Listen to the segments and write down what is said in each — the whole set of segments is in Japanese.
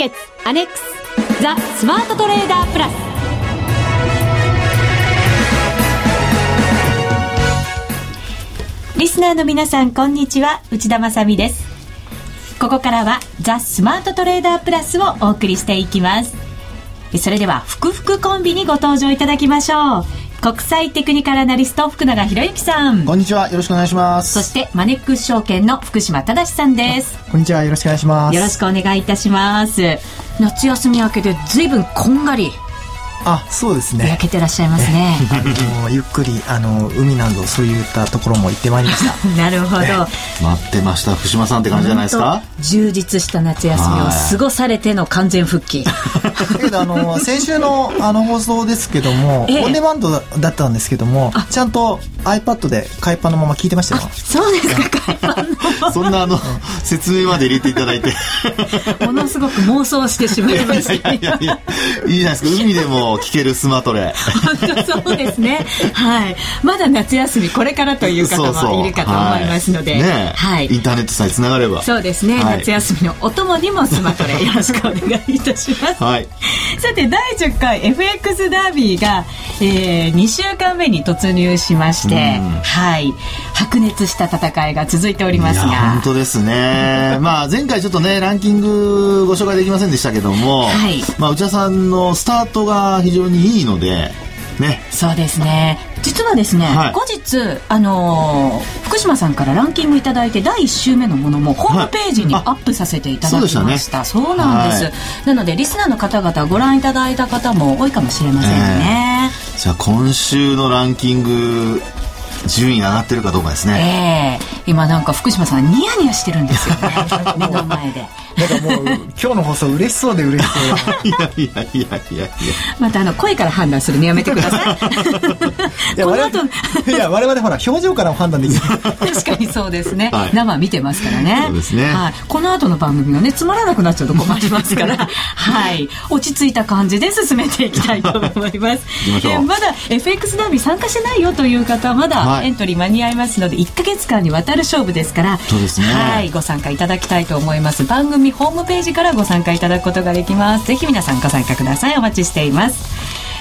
決アネックスザ・スマートトレーダープラス。リスナーの皆さんこんにちは。内田まさです。ここからはザ・スマートトレーダープラスをお送りしていきます。それでは福福コンビにご登場いただきましょう。国際テクニカルアナリスト福永博之さん。こんにちは。よろしくお願いします。そしてマネックス証券の福島正さんです。こんにちは。よろしくお願いします。よろしくお願いいたします。夏休み明けで随分こんがりあそうですね。焼けてらっしゃいますね。あのゆっくりあの海などそういったところも行ってまいりました。なるほど。待ってました。福島さんって感じじゃないですか？充実した夏休みを過ごされての完全復帰。だ けどあの先週のあの放送ですけども、ええ、オンデマンドだったんですけどもちゃんと iPad で海パンのまま聞いてましたよ。そうですか海パンのそんなあの説明まで入れていただいて。ものすごく妄想してしまいました。いやいじゃないですか。海でも聞けるスマートレ本当そうですね。はい。まだ夏休みこれからという方もいるかと思いますので。ね、はい、インターネットさえつながれば。そうですね、はい、夏休みのお供にもスマートレよろしくお願いいたします、はい、さて第10回 FX ダービーが、えー、2週間目に突入しましてはい。白熱した戦いが続いておりますが。本当ですね。まあ前回ちょっとねランキングご紹介できませんでしたけども、はい、まあ内田さんのスタートが非常にいいのでね、そうですね。実はですね、はい、後日、あのー、福島さんからランキングいただいて第1週目のものもホームページにアップさせていただきました、はい、そう、ね,、なんです、はい、なのでリスナーの方々ご覧いただいた方も多いかもしれませんね、え。ー、じゃあ今週のランキング順位上がってるかどうかですね。ええー、今なんか福島さんニヤニヤしてるんですよね。目の前で。なんかもう今日の放送嬉しそうで嬉しそう。いやいやいやいやいや。またあの声から判断するのやめてください。いやこの後いや我々ほら表情から判断できる。確かにそうですね。はい、生見てますからね。そうですね。はい。この後の番組がねつまらなくなっちゃうと困りますから、はい。落ち着いた感じで進めていきたいと思います。えまだ FX ダービー参加してないよという方はまだエントリー間に合いますので1か月間にわたる勝負ですからそうですね。はいご参加いただきたいと思います。番組ホームページからご参加いただくことができます。ぜひ皆さんご参加ください。お待ちしています。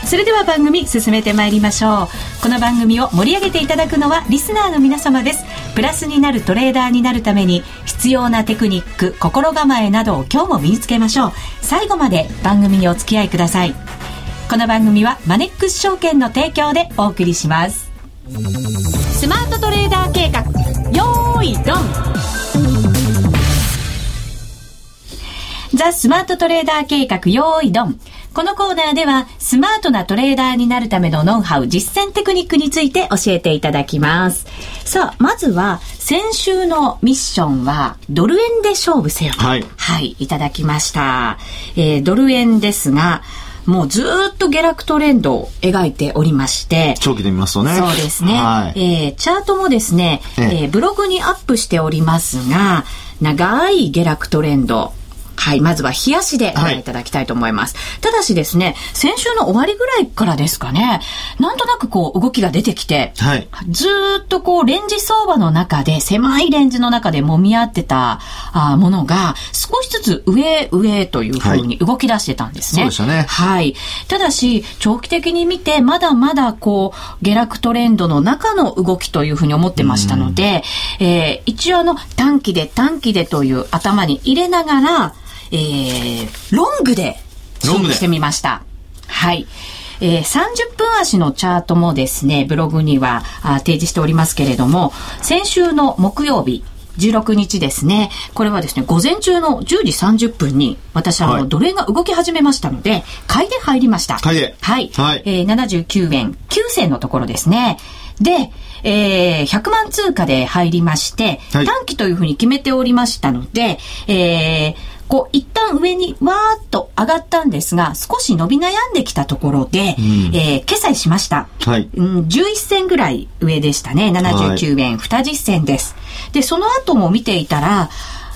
それでは番組進めてまいりましょう。この番組を盛り上げていただくのはリスナーの皆様です。プラスになるトレーダーになるために必要なテクニック心構えなどを今日も身につけましょう。最後まで番組にお付き合いください。この番組はマネックス証券の提供でお送りしますスマートトレーダー計画よーいドンザ・スマートトレーダー計画よーいドンこのコーナーではスマートなトレーダーになるためのノウハウ、実践テクニックについて教えていただきます。さあ、まずは先週のミッションはドル円で勝負せよと。はい。はい、いただきました。えー、ドル円ですが、もうずっと下落トレンドを描いておりまして。長期で見ますとね。そうですね。はい、えー、チャートもですね、ええー、ブログにアップしておりますが、長い下落トレンド、はい。まずは冷やしでご覧いただきたいと思います。はい、ただしですね、先週の終わりぐらいからですかね、なんとなくこう動きが出てきて、はい、ずっとこうレンジ相場の中で、狭いレンジの中で揉み合ってたあものが、少しずつ上上というふうに動き出してたんですね。はい、そうでしたね。はい。ただし、長期的に見て、まだまだこう、下落トレンドの中の動きというふうに思ってましたので、えー、一応あの、短期で短期でという頭に入れながら、えー、ロングで勝負してみました。はい。えー、30分足のチャートもですね、ブログにはあ提示しておりますけれども、先週の木曜日、16日ですね。これはですね、午前中の10時30分に、私、あの、はい、奴隷が動き始めましたので、買いで入りました。買いで。はい。はい、えー、79円9銭のところですね。で、えー、100万通貨で入りまして、はい、短期というふうに決めておりましたので、えー、こう、一旦上にわーっと上がったんですが、少し伸び悩んできたところで、うん、えー、決済しました。はい。うん、11銭ぐらい上でしたね。79円、はい、20銭です。で、その後も見ていたら、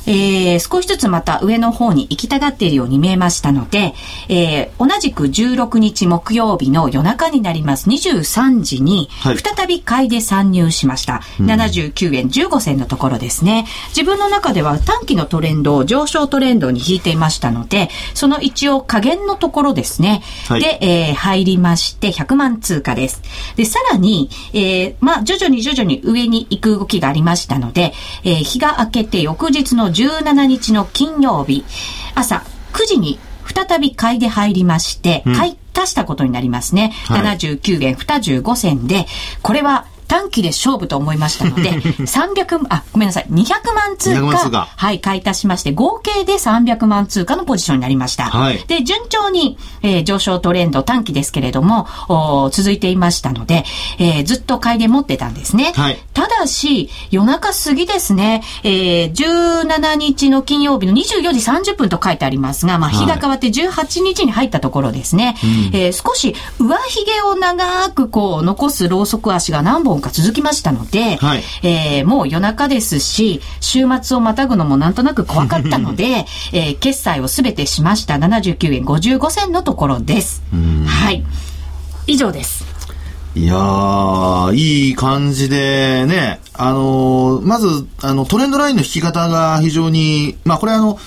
えー、少しずつまた上の方に行きたがっているように見えましたので、えー、同じく16日木曜日の夜中になります23時に、再び買いで参入しました。はい、79円15銭のところですね。自分の中では短期のトレンドを上昇トレンドに引いていましたので、その一応加減のところですね。はい、で、えー、入りまして100万通貨です。で、さらに、えー、まあ、徐々に徐々に上に行く動きがありましたので、えー、日が明けて翌日の17日の金曜日、朝9時に再び買いで入りまして、買い足したことになりますね。はい、79円25銭で、これは短期で勝負と思いましたので、300、あ、ごめんなさい、200万通貨、はい、買い足しまして、合計で300万通貨のポジションになりました。はい、で、順調に、えー、上昇トレンド短期ですけれども、お続いていましたので、えー、ずっと買いで持ってたんですね。はい、ただし、夜中過ぎですね、えー、17日の金曜日の24時30分と書いてありますが、まあ、日が変わって18日に入ったところですね。はい、えー、少し上髭を長くこう残すろうそく足が何本か続きましたので、はい、えー、もう夜中ですし、週末をまたぐのもなんとなく怖かったので、えー、決済をすべてしました79円55銭のところです。はい。以上です。いやー、いい感じでね、あのー、まず、あの、トレンドラインの引き方が非常に、まあ、これあの、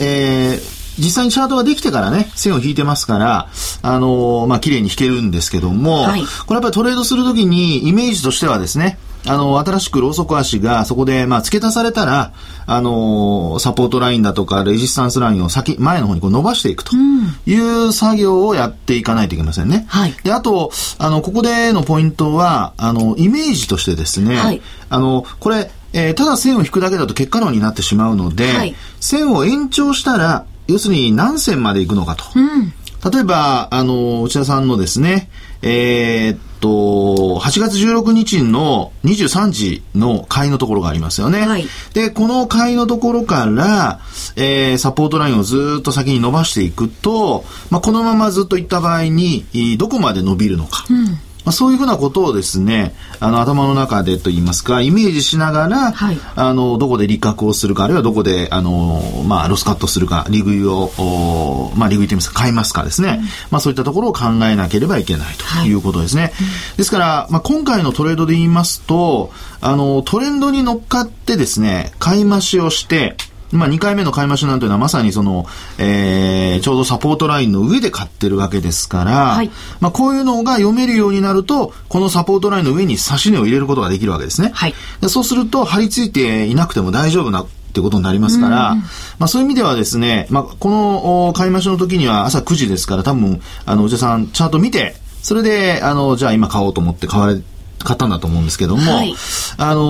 えー、実際にチャートができてからね、線を引いてますから、あのー、まあ、綺麗に引けるんですけども、はい、これやっぱりトレードするときにイメージとしてはですね、あの、新しくローソク足がそこで、まあ、付け足されたら、あのー、サポートラインだとか、レジスタンスラインを先、前の方にこう伸ばしていくという作業をやっていかないといけませんね。はい。で、あと、あの、ここでのポイントは、あの、イメージとしてですね、はい、あの、これ、えー、ただ線を引くだけだと結果論になってしまうので、はい、線を延長したら、要するに何線まで行くのかと。うん、例えば、あの、内田さんのですね、えー、っと、8月16日の23時の買いのところがありますよね。はい、で、この買いのところから、えー、サポートラインをずっと先に伸ばしていくと、まあ、このままずっと行った場合に、どこまで伸びるのか。うんまあ、そういうふうなことをですね、あの、頭の中でと言いますか、イメージしながら、はい、あの、どこで利確をするか、あるいはどこで、あの、まあ、ロスカットするか、利食いを、まあ、利食いと言いますか、買いますかですね。うん、まあ、そういったところを考えなければいけないということですね。はいですから、まあ、今回のトレードで言いますと、あの、トレンドに乗っかってですね、買い増しをして、まあ、2回目の買い増しなんていうのはまさにその、えー、ちょうどサポートラインの上で買ってるわけですから、はい、まあ、こういうのが読めるようになると、このサポートラインの上に差し値を入れることができるわけですね。はい、そうすると、張り付いていなくても大丈夫なってことになりますから、まあそういう意味ではですね、まあこの買い増しの時には朝9時ですから多分、あの、お茶さんチャート見て、それで、あの、じゃあ今買おうと思って買われ方だと思うんですけども、はい、あの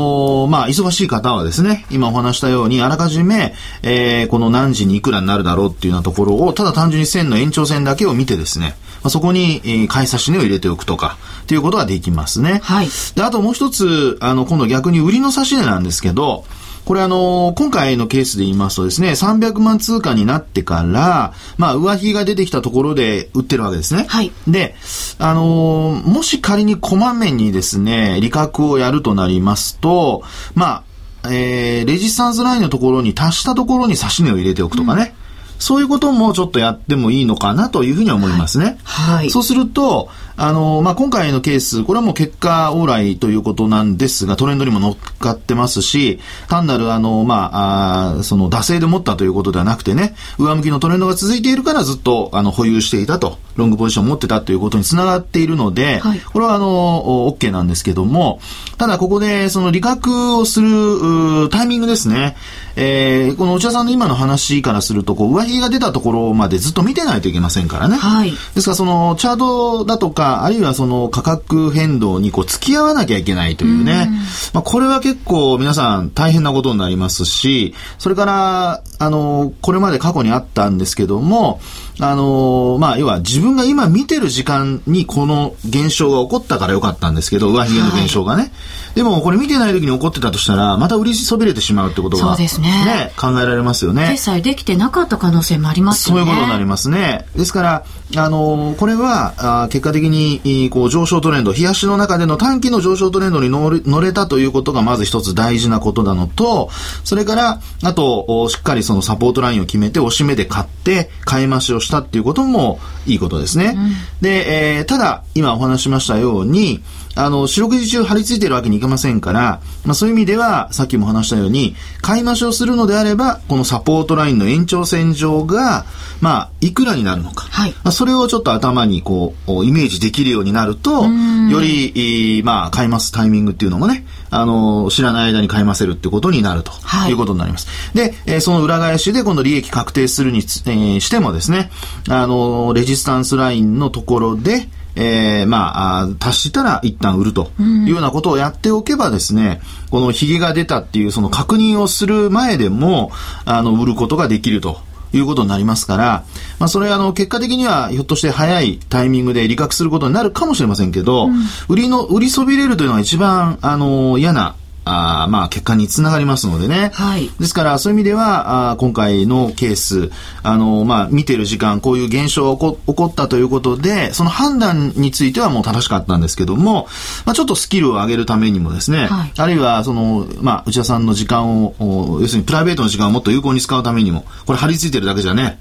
ー、まあ、忙しい方はですね、今お話したように、あらかじめ、えー、この何時にいくらになるだろうっていうようなところを、ただ単純に線の延長線だけを見てですね、まあ、そこに、えー、買い差し値を入れておくとか、っていうことができますね。はい。で、あともう一つ、あの、今度逆に売りの差し値なんですけど、これあの、今回のケースで言いますとですね、300万通貨になってから、まあ、上髭が出てきたところで売ってるわけですね。はい。で、あの、もし仮にこまめにですね、利確をやるとなりますと、まあ、えー、レジスタンスラインのところに達したところに差し値を入れておくとかね。うんそういうこともちょっとやってもいいのかなというふうに思いますね。はい。はい、そうすると、あの、まあ、今回のケース、これはもう結果往来ということなんですが、トレンドにも乗っかってますし、単なるあの、まあ、あその、惰性で持ったということではなくてね、上向きのトレンドが続いているからずっと、あの、保有していたと、ロングポジションを持ってたということにつながっているので、はい、これはあの、OK なんですけども、ただここで、その、利確をする、タイミングですね。えー、この内田さんの今の話からすると、こう、上髭が出たところまでずっと見てないといけませんからね。はい。ですから、その、チャートだとか、か、あるいはその価格変動にこう付き合わなきゃいけないというね。まあ、これは結構皆さん大変なことになりますし、それから、あの、これまで過去にあったんですけども、あの、まあ、要は自分が今見てる時間にこの現象が起こったからよかったんですけど、上髭の現象がね。はいでもこれ見てない時に起こってたとしたら、また売りそびれてしまうってことが、ね。ね、考えられますよね。決済できてなかった可能性もありますよね。そういうことになりますね。ですから、あの、これは、あ結果的に、こう、上昇トレンド、冷やしの中での短期の上昇トレンドに乗れたということがまず一つ大事なことなのと、それから、あと、しっかりそのサポートラインを決めて、押し目で買って、買い増しをしたっていうこともいいことですね。うん、で、えー、ただ、今お話しましたように、あの、四六時中張り付いてるわけにいきませんから、まあそういう意味では、さっきも話したように、買い増しをするのであれば、このサポートラインの延長線上が、まあ、いくらになるのか。はい。まあ、それをちょっと頭にこう、イメージできるようになると、より、まあ、買い増すタイミングっていうのもね、あの、知らない間に買い増せるってことになると、はい、いうことになります。で、えー、その裏返しで今度利益確定するに、えー、してもですね、あの、レジスタンスラインのところで、えー、まあ、達したら一旦売るというようなことをやっておけばですね、このヒゲが出たっていうその確認をする前でも、あの、売ることができると。いうことになりますから、まあ、それあの、結果的にはひょっとして早いタイミングで利確することになるかもしれませんけど、うん、売りの、売りそびれるというのが一番、あの、嫌なあまあ、結果につながりますのでね。はい。ですから、そういう意味では、あ今回のケース、あの、まあ、見てる時間、こういう現象が起こったということで、その判断についてはもう正しかったんですけども、まあ、ちょっとスキルを上げるためにもですね、はい、あるいは、その、まあ、内田さんの時間を、要するにプライベートの時間をもっと有効に使うためにも、これ張り付いてるだけじゃね、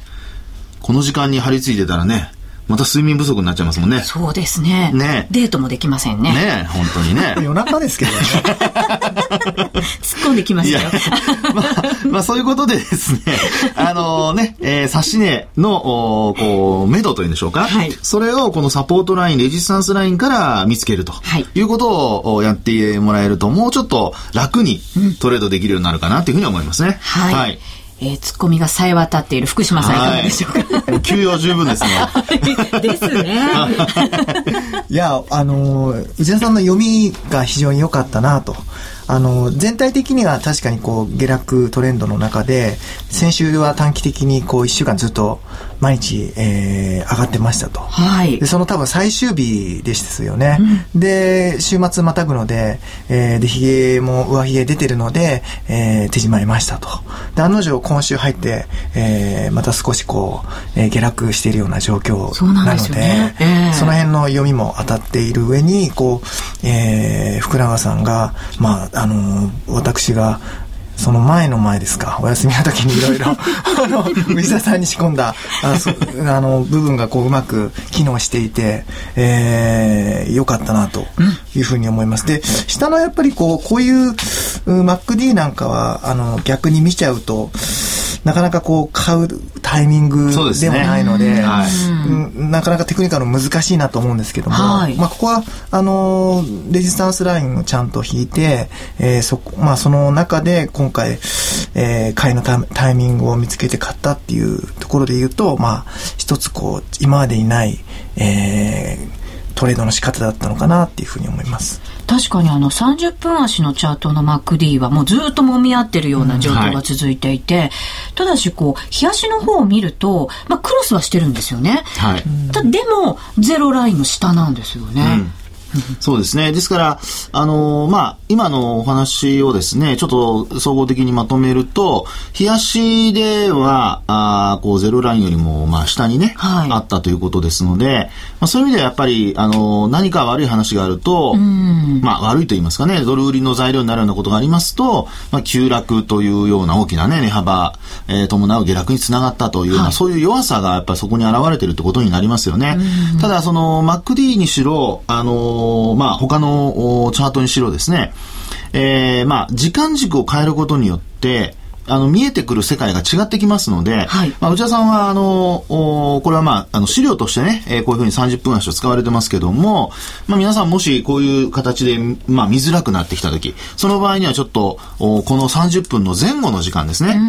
この時間に張り付いてたらね、また睡眠不足になっちゃいますもんね。そうですね。ねデートもできませんね。ね本当にね。夜中ですけどね。突っ込んできましたよ。まあ、まあ、そういうことでですね、あのね、えー、差し値の、おこう、目処というんでしょうか。はい。それをこのサポートライン、レジスタンスラインから見つけると。はい。いうことをやってもらえると、もうちょっと楽にトレードできるようになるかなというふうに思いますね。はい。はいえー、ツッコミがさえ渡っている福島さんいかがでしょうか？休養十分ですね。ですね。いや、あのー、内田さんの読みが非常に良かったなと。あの、全体的には確かにこう、下落トレンドの中で、先週は短期的にこう、一週間ずっと毎日、えー、上がってましたと。はい。で、その多分最終日でしたよね。うん、で、週末またぐので、えー、で、髭も上髭出てるので、えー、手締まいましたと。で、案の定今週入って、えー、また少しこう、えー、下落しているような状況なので、ねえー、その辺の読みも当たっている上に、こう、えー、福永さんが、まあ、あの私がその前の前ですか、お休みの時にいろいろ、あの、藤田さんに仕込んだ、ああの、部分がこう、うまく機能していて、えー、良かったな、というふうに思います。で、下のやっぱりこう、こういう、MacD なんかは、あの、逆に見ちゃうと、なかなかこう買うタイミングでもないので、ねはい、なかなかテクニカル難しいなと思うんですけども、はい、まあここはあのレジスタンスラインをちゃんと引いて、えー、そまあその中で今回、えー、買いのタイミングを見つけて買ったっていうところで言うと、まあ一つこう今までにない、えー、トレードの仕方だったのかなっていうふうに思います。確かにあの30分足のチャートの MacD はもうずっと揉み合ってるような状況が続いていて、うんはい、ただしこう、日足の方を見ると、まあクロスはしてるんですよね。はい。でも、ゼロラインの下なんですよね。うんそうですね。ですから、あのー、まあ、今のお話をですね、ちょっと総合的にまとめると、冷やしでは、あこう、ゼロラインよりも、まあ、下にね、はい、あったということですので、まあ、そういう意味ではやっぱり、あのー、何か悪い話があると、まあ、悪いと言いますかね、ドル売りの材料になるようなことがありますと、まあ、急落というような大きなね、値幅、えー、伴う下落につながったというような、はい、そういう弱さがやっぱりそこに現れてるってことになりますよね。ただ、その、MacD にしろ、あのーまあ、他のチャートにしろですね、えー、まあ、時間軸を変えることによって、あの、見えてくる世界が違ってきますので、はい、まあ、内田さんは、あの、これはまあ、あの、資料としてね、えー、こういうふうに30分足を使われてますけども、まあ、皆さんもしこういう形で、まあ、見づらくなってきたとき、その場合にはちょっと、この30分の前後の時間ですね。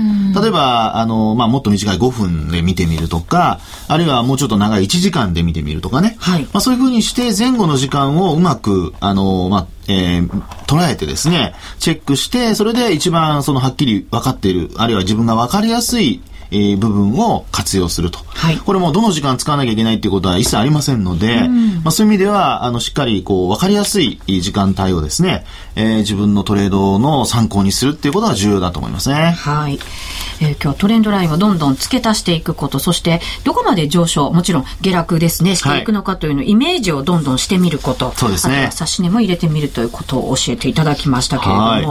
例えば、あの、まあ、もっと短い5分で見てみるとか、あるいはもうちょっと長い1時間で見てみるとかね。はい、まあ、そういうふうにして前後の時間をうまく、あの、まあ、えー、捉えてですね、チェックして、それで一番そのはっきり分かっている、あるいは自分が分かりやすいえー部分を活用すると。はい。これもどの時間使わなきゃいけないっていうことは一切ありませんので、まあ、そういう意味では、あの、しっかり、こう、わかりやすい時間帯をですね、えー自分のトレードの参考にするっていうことが重要だと思いますね。はい。えー今日はトレンドラインをどんどん付け足していくこと、そしてどこまで上昇、もちろん下落ですね、していくのかというの、イメージをどんどんしてみること、そうですね。あとは指し値も入れてみるということを教えていただきましたけれども、はい。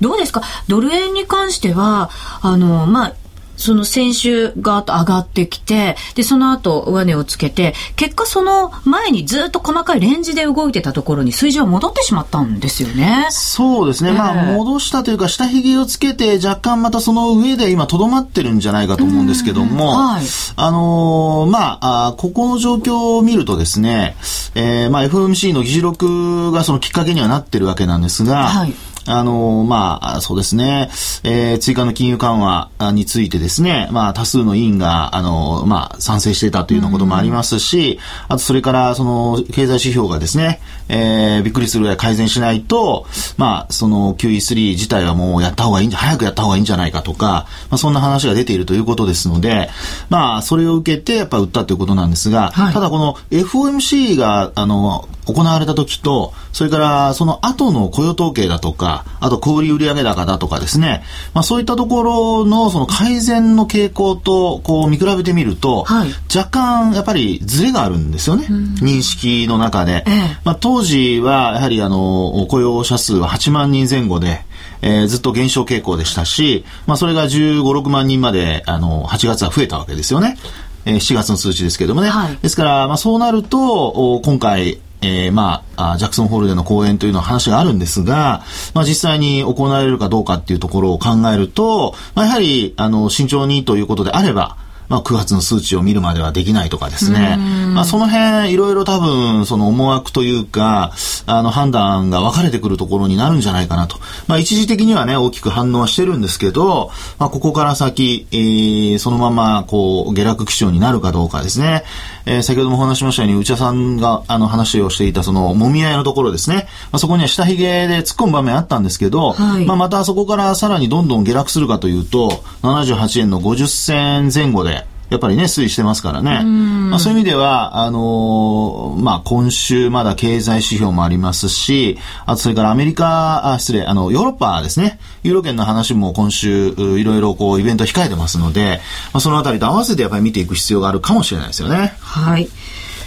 どうですか？ドル円に関しては、あの、まあ、その先週ガーッと上がってきて、で、その後上値をつけて、結果その前にずっと細かいレンジで動いてたところに数字は戻ってしまったんですよね。そうですね。まあ、ええ戻したというか、下髭をつけて、若干またその上で今、とどまってるんじゃないかと思うんですけども、はいあのーまああーここの状況を見るとですね、えーまあ、FOMC の議事録がそのきっかけにはなってるわけなんですが、はいあのーまあ、そうですね、えー追加の金融緩和あについてですね、まあ、多数の委員が、あのーまあ、賛成していたというようなこともありますし、あと、それから、その、経済指標がですね、えーびっくりするぐらい改善しないと、まあ、その QE3 自体はもうやった方がいいんじゃ、早くやった方がいいんじゃないかとか、まあ、そんな話が出ているということですので、まあ、それを受けて、やっぱ売ったということなんですが、はい。ただこの FOMC が、あの、行われた時と、それからその後の雇用統計だとか、あと小売売上高だとかですね、まあそういったところのその改善の傾向とこう見比べてみると、はい若干やっぱりズレがあるんですよね。認識の中で。ええまあ当時はやはりあの、雇用者数は8万人前後で、えーずっと減少傾向でしたし、まあそれが15、6万人まで、あの、8月は増えたわけですよね。えー7月の数値ですけどもね。はいですから、まあそうなると、お今回、えーまあ、ジャクソンホールでの講演というのは話があるんですが、まあ実際に行われるかどうかっていうところを考えると、まあやはり、あの、慎重にということであれば、まあ、9月の数値を見るまではできないとかですね。まあ、その辺、いろいろ多分、その思惑というか、あの、判断が分かれてくるところになるんじゃないかなと。まあ、一時的にはね、大きく反応はしてるんですけど、まあ、ここから先、えー、そのまま、こう、下落基調になるかどうかですね。えー、先ほどもお話ししましたように、内田さんが、あの、話をしていた、その、揉み合いのところですね。まあ、そこには下髭で突っ込む場面あったんですけど、はいまあ、またそこからさらにどんどん下落するかというと、78円の50銭前後で、やっぱりね、推移してますからね。まあ、そういう意味では、あのーまあ、今週まだ経済指標もありますし、あとそれからアメリカ、あ、失礼、あの、ヨーロッパですね。ユーロ圏の話も今週、ういろいろこう、イベント控えてますので、まあ、そのあたりと合わせてやっぱり見ていく必要があるかもしれないですよね。はい。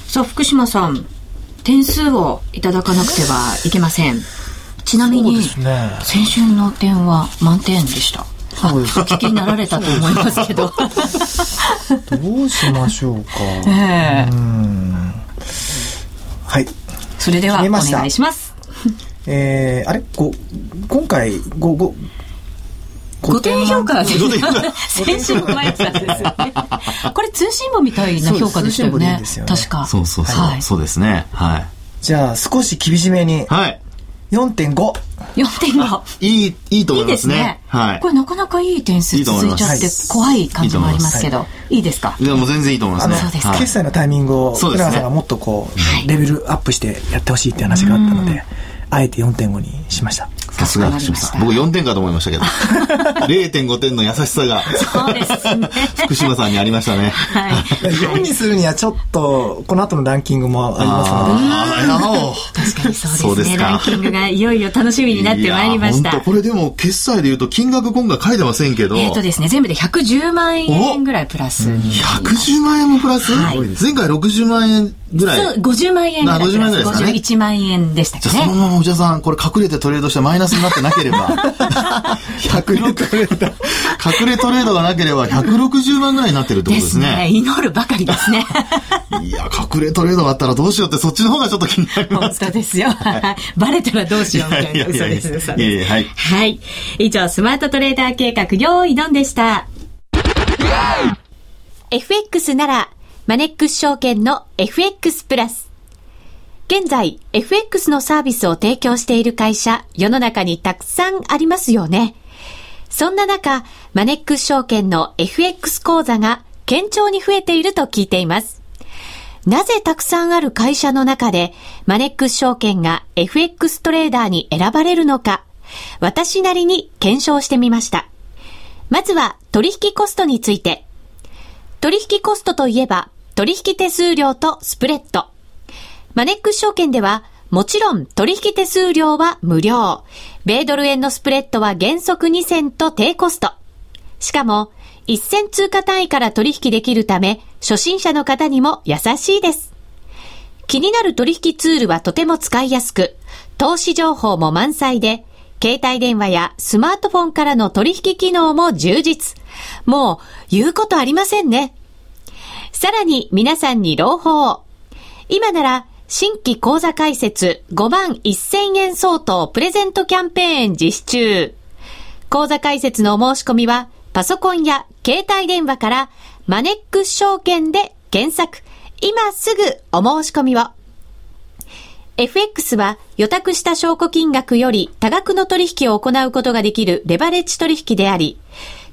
さあ、福島さん、点数をいただかなくてはいけません。ちなみに、ね先週の点は満点でした。あおそうです聞きになられたと思いますけど。どうしましょうか。ええはい。それではお願いします。えー、あれ？ご今回、ご、ご、5点評価です5点評価先週の前さんですよね。これ通信簿みたいな評価でしたよね。よね確か。そうそうそう。はい。そうですね。はい。じゃあ、少し厳しめに、はい。4.5。4.5。いい、いいといい思いますすね。。はいこ。れなかなかいい点数続いちゃって怖い感じもありますけど、いいですか？でも全然いいと思いますそうです決済のタイミングを、そうですね福永さんがもっとこう、はいレベルアップしてやってほしいって話があったので、あえて4.5にしました。さすが福島さん。僕4点かと思いましたけど。0.5点の優しさが。そうですね。福島さんにありましたね。はい。4にするにはちょっと、この後のランキングもありますので、あーなるほど確かにそうですね。すか。ランキングがいよいよ楽しみになってまいりました。や本当これでも決済で言うと金額今回書いてませんけど、えっ、とですね全部で110万円ぐらいプラス。に110万円もプラス、はい。前回60万円ぐらい。そう50万円ぐらいあ50万円ぐらいですかね51万円でしたっじけねゃあそのままお茶さん、これ隠れてトレードしてマイナスになってなければ、隠れトレード。隠れトレードがなければ160万ぐらいになってるってことでですすね。ね祈るばかりですね いや、隠れトレードがあったらどうしようってそっちの方がちょっと気になりま本す。当ですよ。バレたらどうしようみたいな嘘です。嘘いやいです。やはい。はい。以上、スマートトレーダー計画、用意ドンでした。FX なら、マネックス証券の FX プラス。現在、FX のサービスを提供している会社、世の中にたくさんありますよね。そんな中、マネックス証券の FX 講座が堅調に増えていると聞いています。なぜたくさんある会社の中で、マネックス証券が FX トレーダーに選ばれるのか、私なりに検証してみました。まずは取引コストについて取引コストといえば、取引手数料とスプレッド。マネックス証券では、もちろん取引手数料は無料。米ドル円のスプレッドは原則2銭と低コスト。しかも、一銭通貨単位から取引できるため、初心者の方にも優しいです。気になる取引ツールはとても使いやすく、投資情報も満載で、携帯電話やスマートフォンからの取引機能も充実。もう、言うことありませんね。さらに皆さんに朗報。今なら、新規講座開設5万1000円相当プレゼントキャンペーン実施中。講座開設のお申し込みは、パソコンや携帯電話からマネックス証券で検索。今すぐお申し込みを。FX は予託した証拠金額より多額の取引を行うことができるレバレッジ取引であり、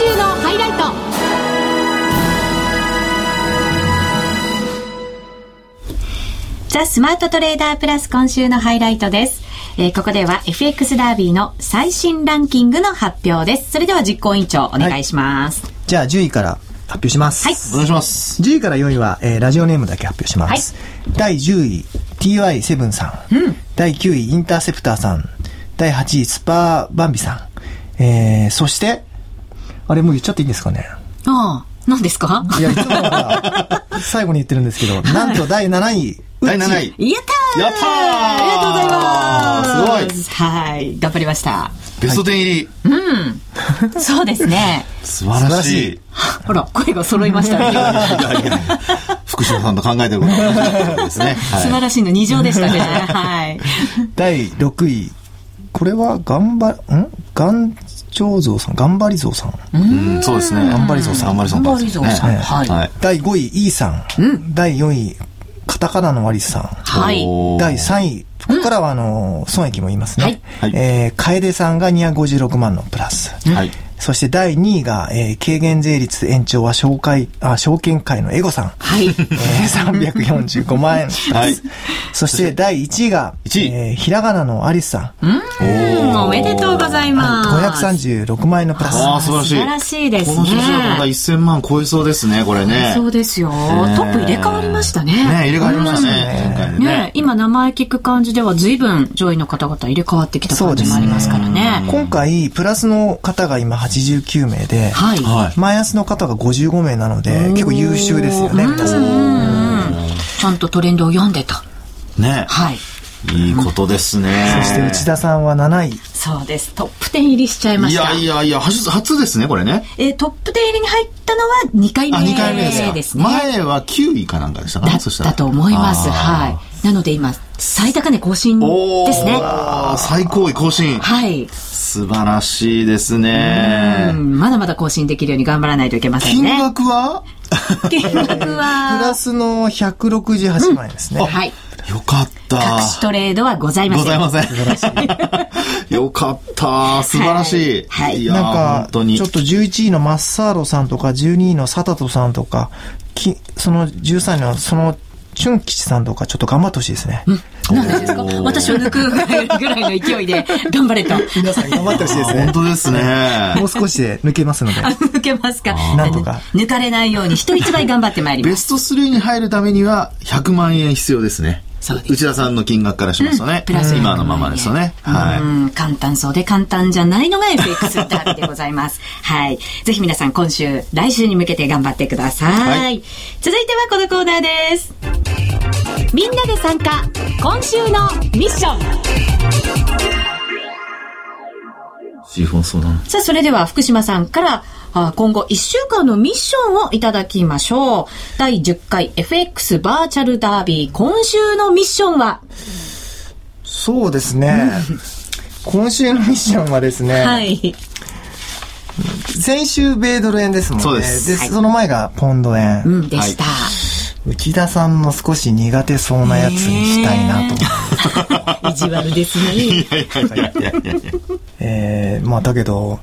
今週のハイライト。ザ・スマートトレーダープラス今週のハイライトです。えー、ここでは FX ダービーの最新ランキングの発表です。それでは実行委員長お願いします。はい、じゃあ10位から発表します。はい。お願いします。10位から4位は、えー、ラジオネームだけ発表します。はい、第10位、TY7 さん。うん、第9位、インターセプターさん。第8位、スパーバンビさん。えー、そして、あれもう言っちゃっていいんですかね？ああ、何ですか？いや、いつも最後に言ってるんですけど、なんと第7位、第7位。やったーやったーありがとうございますすごいはい。頑張りました。ベスト10入り。うん。そうですね。素晴らしい。ほら、声が揃いましたね。福島さんと考えてることですね。素晴らしいの2乗でしたね。はい。第6位。これは、頑張、ん？頑長蔵さん、頑張り蔵さん。うん、そうですね。頑張り蔵さん。頑張り蔵さん。はい。第5位、E さん。第4位、カタカナのワリスさん。はい。第3位、ここからは、あの、損益も言いますね。はい。えー、楓さんが256万のプラス。はい。そして第2位が、えー、軽減税率延長は証会、あ、証券会のエゴさん。はい。えー、345万円。はい。そして第1位が、1位。えー、ひらがなのアリスさん。うん。おめでとうございます。536万円のプラス。ああ、素晴らしい。素晴らしいですね。この年はまだ1000万超えそうですね、これね。そうですよ。トップ入れ替わりましたね。ね、入れ替わりましたね。ね、今名前聞く感じでは随分上位の方々入れ替わってきた感じもありますからね。今回、プラスの方が今89名で、はい、マイナスの方が55名なので、結構優秀ですよね、皆さん。ちゃんとトレンドを読んでた。ね。はい。いいことですね、そして内田さんは7位。そうです。トップ10入りしちゃいました。いやいやいや、初初ですね、これね。えー、トップ10入りに入ったのは2回目です、ね。あ、2回目ですね。前は9位かなんかでしたかだったと思います。はい。なので今、最高値更新ですね。最高位更新。はい。素晴らしいですね。まだまだ更新できるように頑張らないといけませんね。金額は？金額は？プラスの168万円ですね。はい。よかった。隠しトレードはございません。ございません。よかった。素晴らしい。はい。いなんか、ちょっと11位のマッサーロさんとか、12位のサタトさんとか、きその13位のその春吉さんとかちょっと頑張ってほしいですね。うんなんでですか？私を抜くぐらいの勢いで 頑張れと。皆さん頑張ってほしいですね。本当ですね。もう少しで抜けますので。抜けますか？なんとか。抜かれないように人一倍頑張ってまいります。ベスト3に入るためには100万円必要ですね。内田さんの金額からしますとね、うん、プラス今のままですよね。はい。簡単そうで簡単じゃないのが FX ダービーでございます。はい。ぜひ皆さん今週、来週に向けて頑張ってください。はい、続いてはこのコーナーです。みんなで参加、今週のミッション。シーフォン相談。さあ、それでは福島さんから今後1週間のミッションをいただきましょう。第10回 FX バーチャルダービー、今週のミッションは？そうですね。今週のミッションはですね、はい。先週米ドル円ですもんね。そうですで、その前がポンド円。うん、でした。内田さんの少し苦手そうなやつにしたいなと思って。意地悪ですね。えー、まあだけど、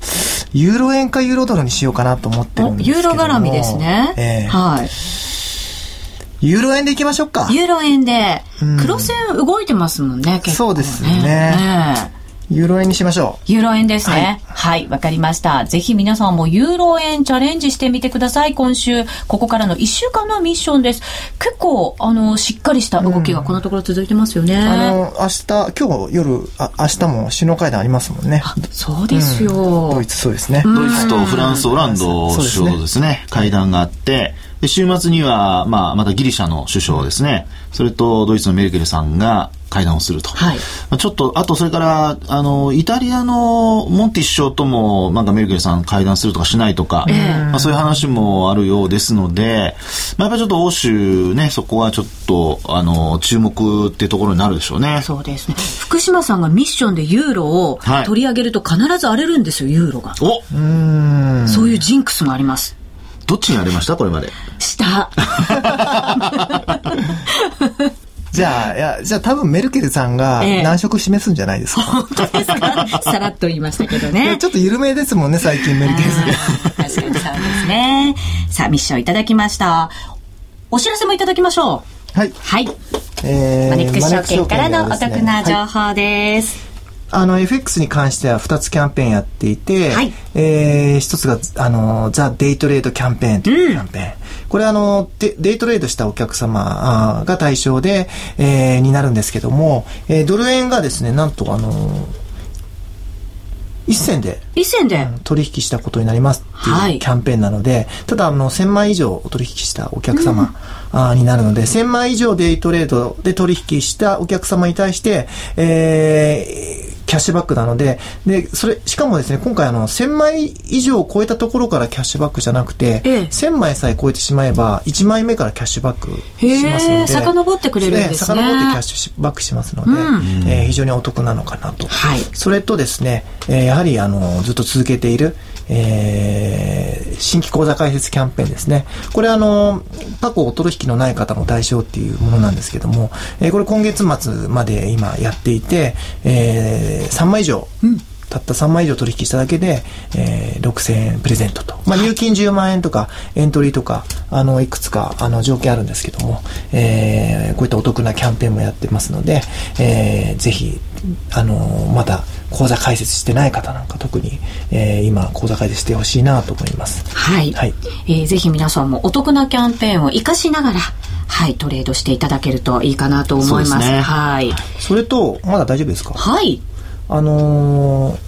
ユーロ円かユーロドルにしようかなと思ってるおんですけども。ユーロ絡みですね。えーはい。ユーロ円でいきましょうか。ユーロ円でうん、黒線動いてますもんね、結構、そうですねねユーロ円にしましょユーロ円ですね。はい、わ、かりました。ぜひ皆さんもユーロ円チャレンジしてみてください。今週、ここからの1週間のミッションです。結構、あの、しっかりした動きがこのところ続いてますよね。う。あの、明日、今日夜、あ明日も首脳会談ありますもんね。そうですよ。ドイツそうですね。ドイツとフランス、オランド首相とですね、会談があって、で週末には、まあ、またギリシャの首相ですね、それとドイツのメルケルさんが会談をすると。はいまあちょっと、あとそれから、あの、イタリアのモンティ首相とも、なんかメルケルさん会談するとかしないとか、まあ、そういう話もあるようですので、まあ、やっぱりちょっと欧州ね、そこはちょっと、あの、注目っていうところになるでしょうね。そうですね。福島さんがミッションでユーロをはい取り上げると必ず荒れるんですよ、ユーロが。おうーん。そういうジンクスがあります。どっちにありました？これまで。下。じゃあ、いや、じゃあ多分メルケルさんがええ難色示すんじゃないですか。本当ですか？さらっと言いましたけどね。ちょっと緩めですもんね、最近メルケルさん。確かにそうですね。さあ、ミッションいただきました。お知らせもいただきましょう。はい。はい。えーマネックス証券からのお得な情はい報です。あの、FX に関しては2つキャンペーンやっていて、はいえー、1つが、あの、ザ・デイトレードキャンペーンというキャンペーン。これあのデ、デイトレードしたお客様が対象で、えー、になるんですけども、えー、ドル円がですね、なんとあの、一銭で一銭で。取引したことになりますってはいいうキャンペーンなので、ただあの1000万以上お取引したお客様、あーになるので、1000万以上デイトレードで取引したお客様に対して、えーキャッシュバックなので、で、それ、しかもですね、今回あの、1000枚以上を超えたところからキャッシュバックじゃなくて、ええ1000枚さえ超えてしまえば、1枚目からキャッシュバックしますので。遡ってくれるんですねええ遡ってキャッシュバックしますので、えー非常にお得なのかなと。はいそれとですね、えーやはりあのずっと続けている、えー新規口座開設キャンペーンですね。これあの、過去お取引のない方も対象っていうものなんですけども、えーこれ今月末まで今やっていて、えー3枚以上、たった3枚以上取引しただけで、えー6000円プレゼントと。まあ、入金10万円とか、エントリーとか、あの、いくつか、あの、条件あるんですけども、えーこういったお得なキャンペーンもやってますので、えーぜひ、あの、まだ口座開設してない方なんか特に、えー今、口座開設してほしいなと思います。はい。はいえーぜひ皆さんもお得なキャンペーンを活かしながら、はい、トレードしていただけるといいかなと思います。そうですねはい。それと、まだ大丈夫ですか？はい。あのー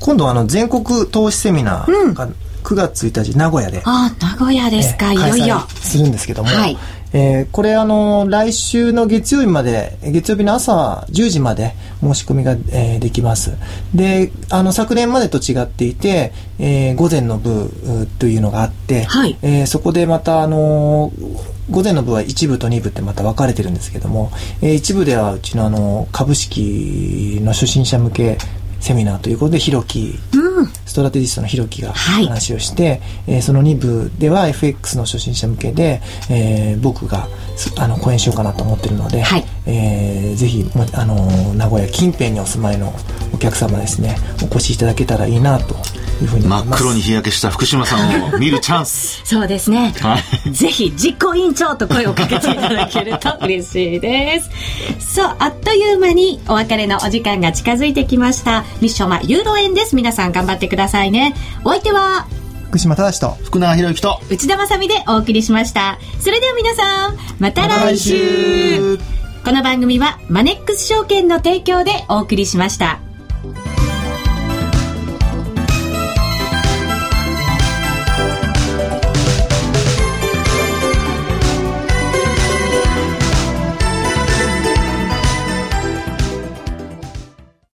今度あの、全国投資セミナーが9月1日、名古屋で、ああ、名古屋ですか、えーいよいよ。するんですけども、はいえーこれあの来週の月曜日まで月曜日の朝10時まで申し込みが、えーできます。であの昨年までと違っていて、えー午前の部うというのがあって、はい。えーそこでまたあの午前の部は1部と2部ってまた分かれてるんですけども、えー一部ではうちのあの株式の初心者向けセミナーということで、ひろき、ストラテジストのひろきがはい。話をして、えーその2部では FX の初心者向けで、えー僕がすあの講演しようかなと思ってるので、はい。えーぜひ、もあのー名古屋近辺にお住まいのお客様ですね、お越しいただけたらいいなというふうに思真っ。黒に日焼けした福島さんを見るチャンス。そうですね。はいぜひ実行委員長と声をかけていただけると嬉しいです。そう、あっという間にお別れのお時間が近づいてきました。ミッションはユーロ円です。皆さん頑張ってくださいね。お相手は福島正と、福永博之と、内田まさみでお送りしました。それでは皆さん、また来週また来週この番組はマネックス証券の提供でお送りしました。